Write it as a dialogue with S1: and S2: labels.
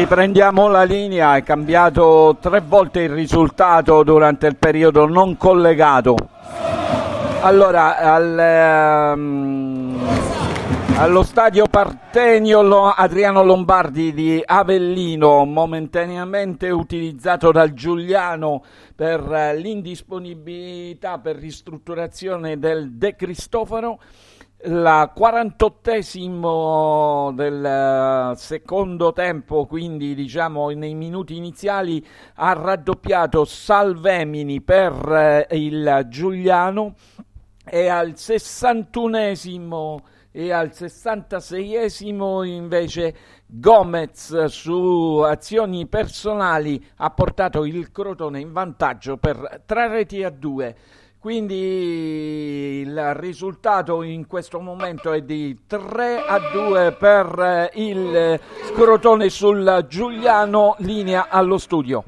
S1: Riprendiamo la linea, è cambiato tre volte il risultato durante il periodo non collegato. Allora, al, um, allo stadio Partenio Adriano Lombardi di Avellino, momentaneamente utilizzato dal Giuliano per l'indisponibilità per ristrutturazione del De Cristoforo la 48esimo del eh, secondo tempo, quindi diciamo nei minuti iniziali, ha raddoppiato Salvemini per eh, il Giuliano e al 61esimo e al 66esimo invece Gomez su azioni personali ha portato il Crotone in vantaggio per tre reti a due. Quindi il risultato in questo momento è di 3 a 2 per il Crotone sul Giuliano, linea allo studio.